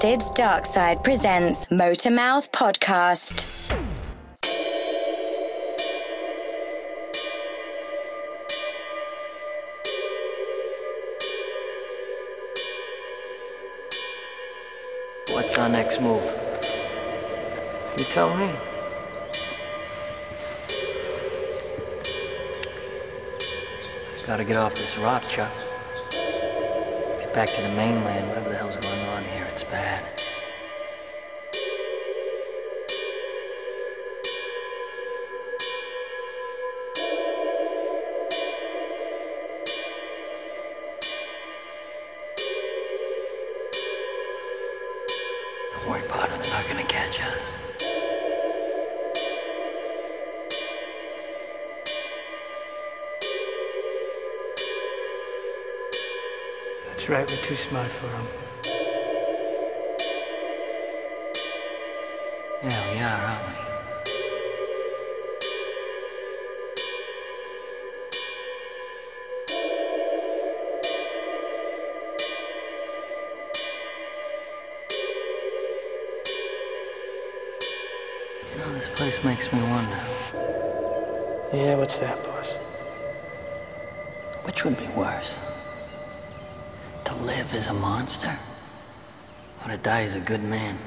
Twisted's Dark Side presents Motormouth Podcast. What's our next move? You tell me. Gotta get off this rock, Chuck. Get back to the mainland, whatever the hell's going on here, it's bad. Don't gonna catch us. That's right, we're too smart for them. Yeah, we are, aren't we? You know, this place makes me wonder. Yeah, what's that, boss? Which would be worse? To live as a monster? Or to die as a good man?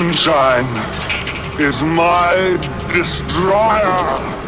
Sunshine is my destroyer.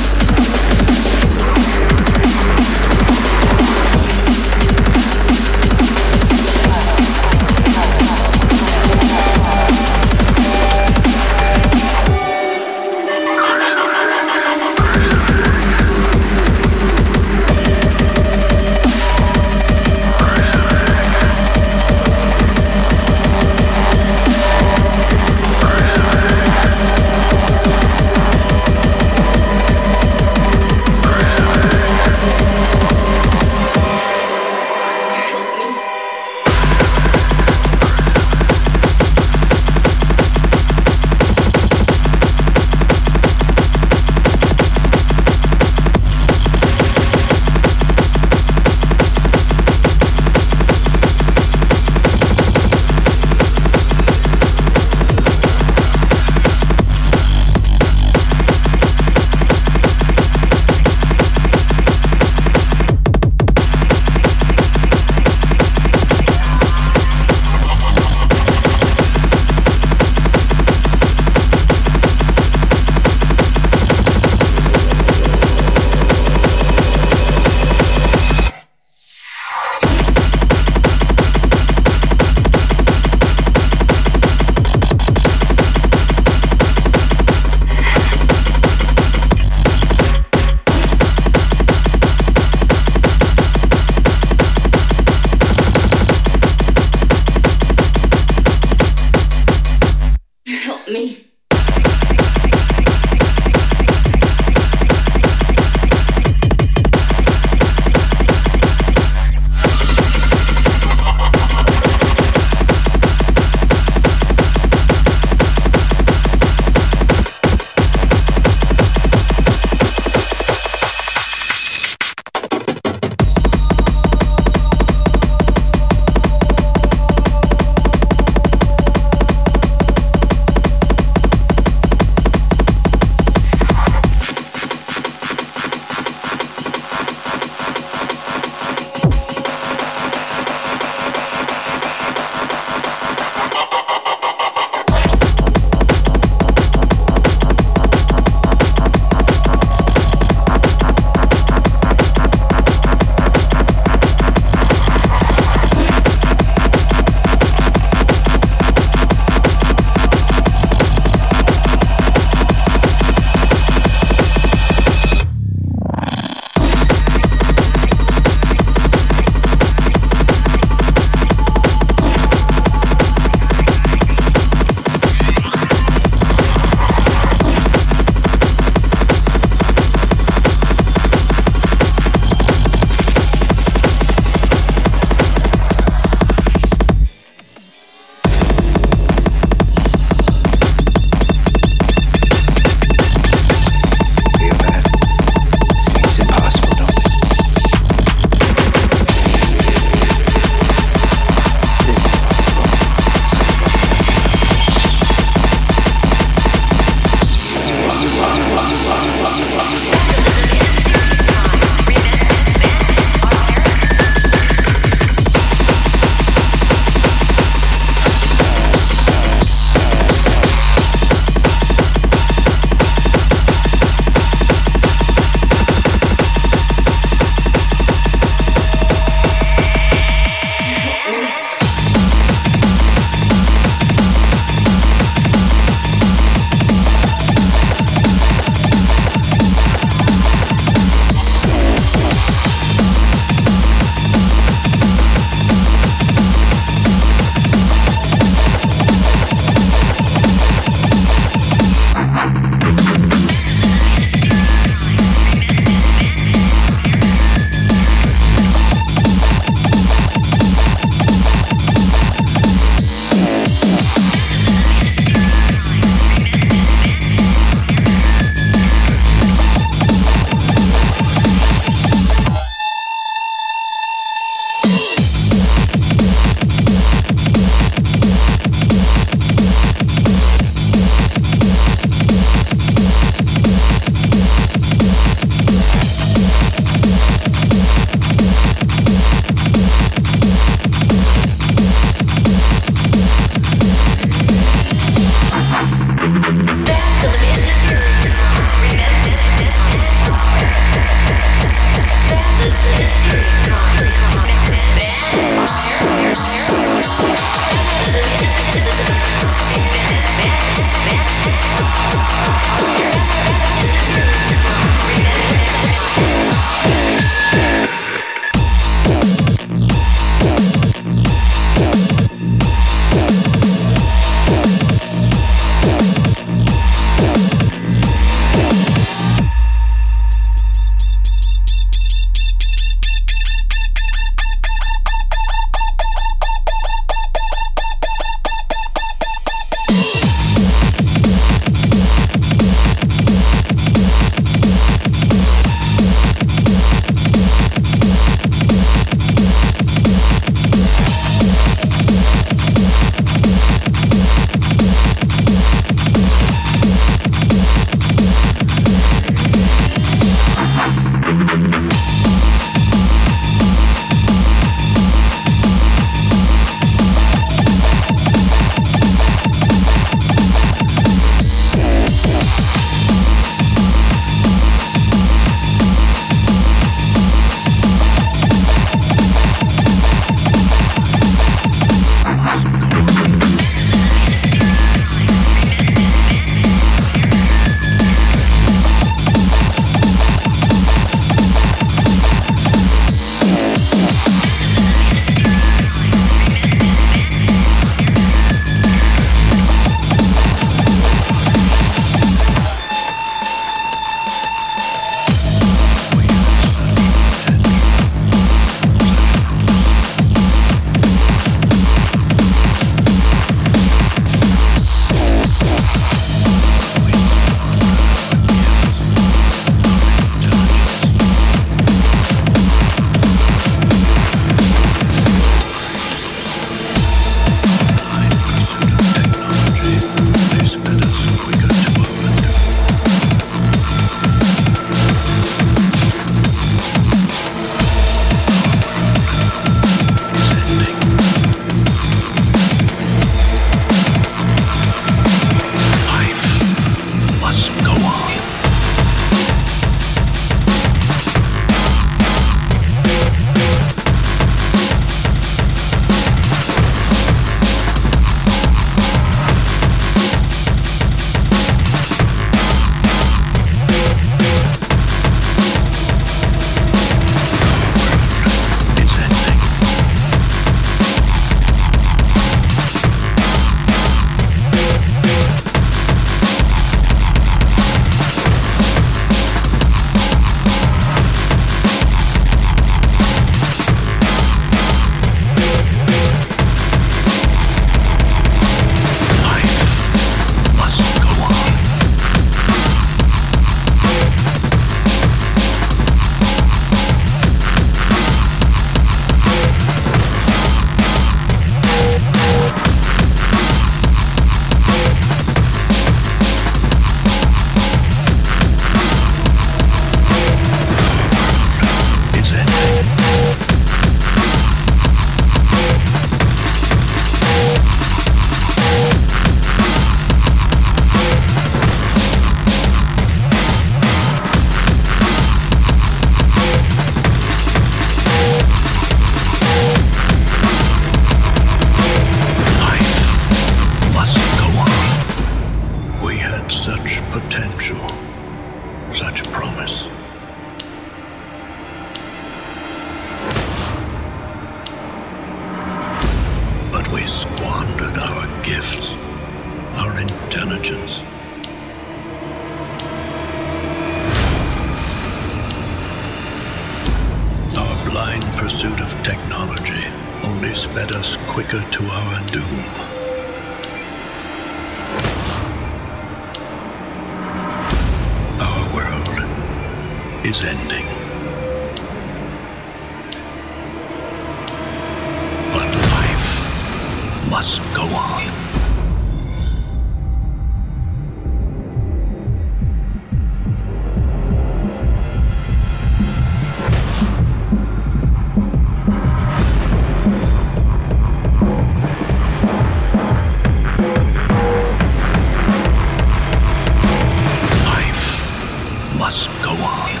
Life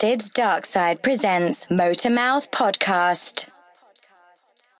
Twisted's Dark Side presents Motormouth Podcast.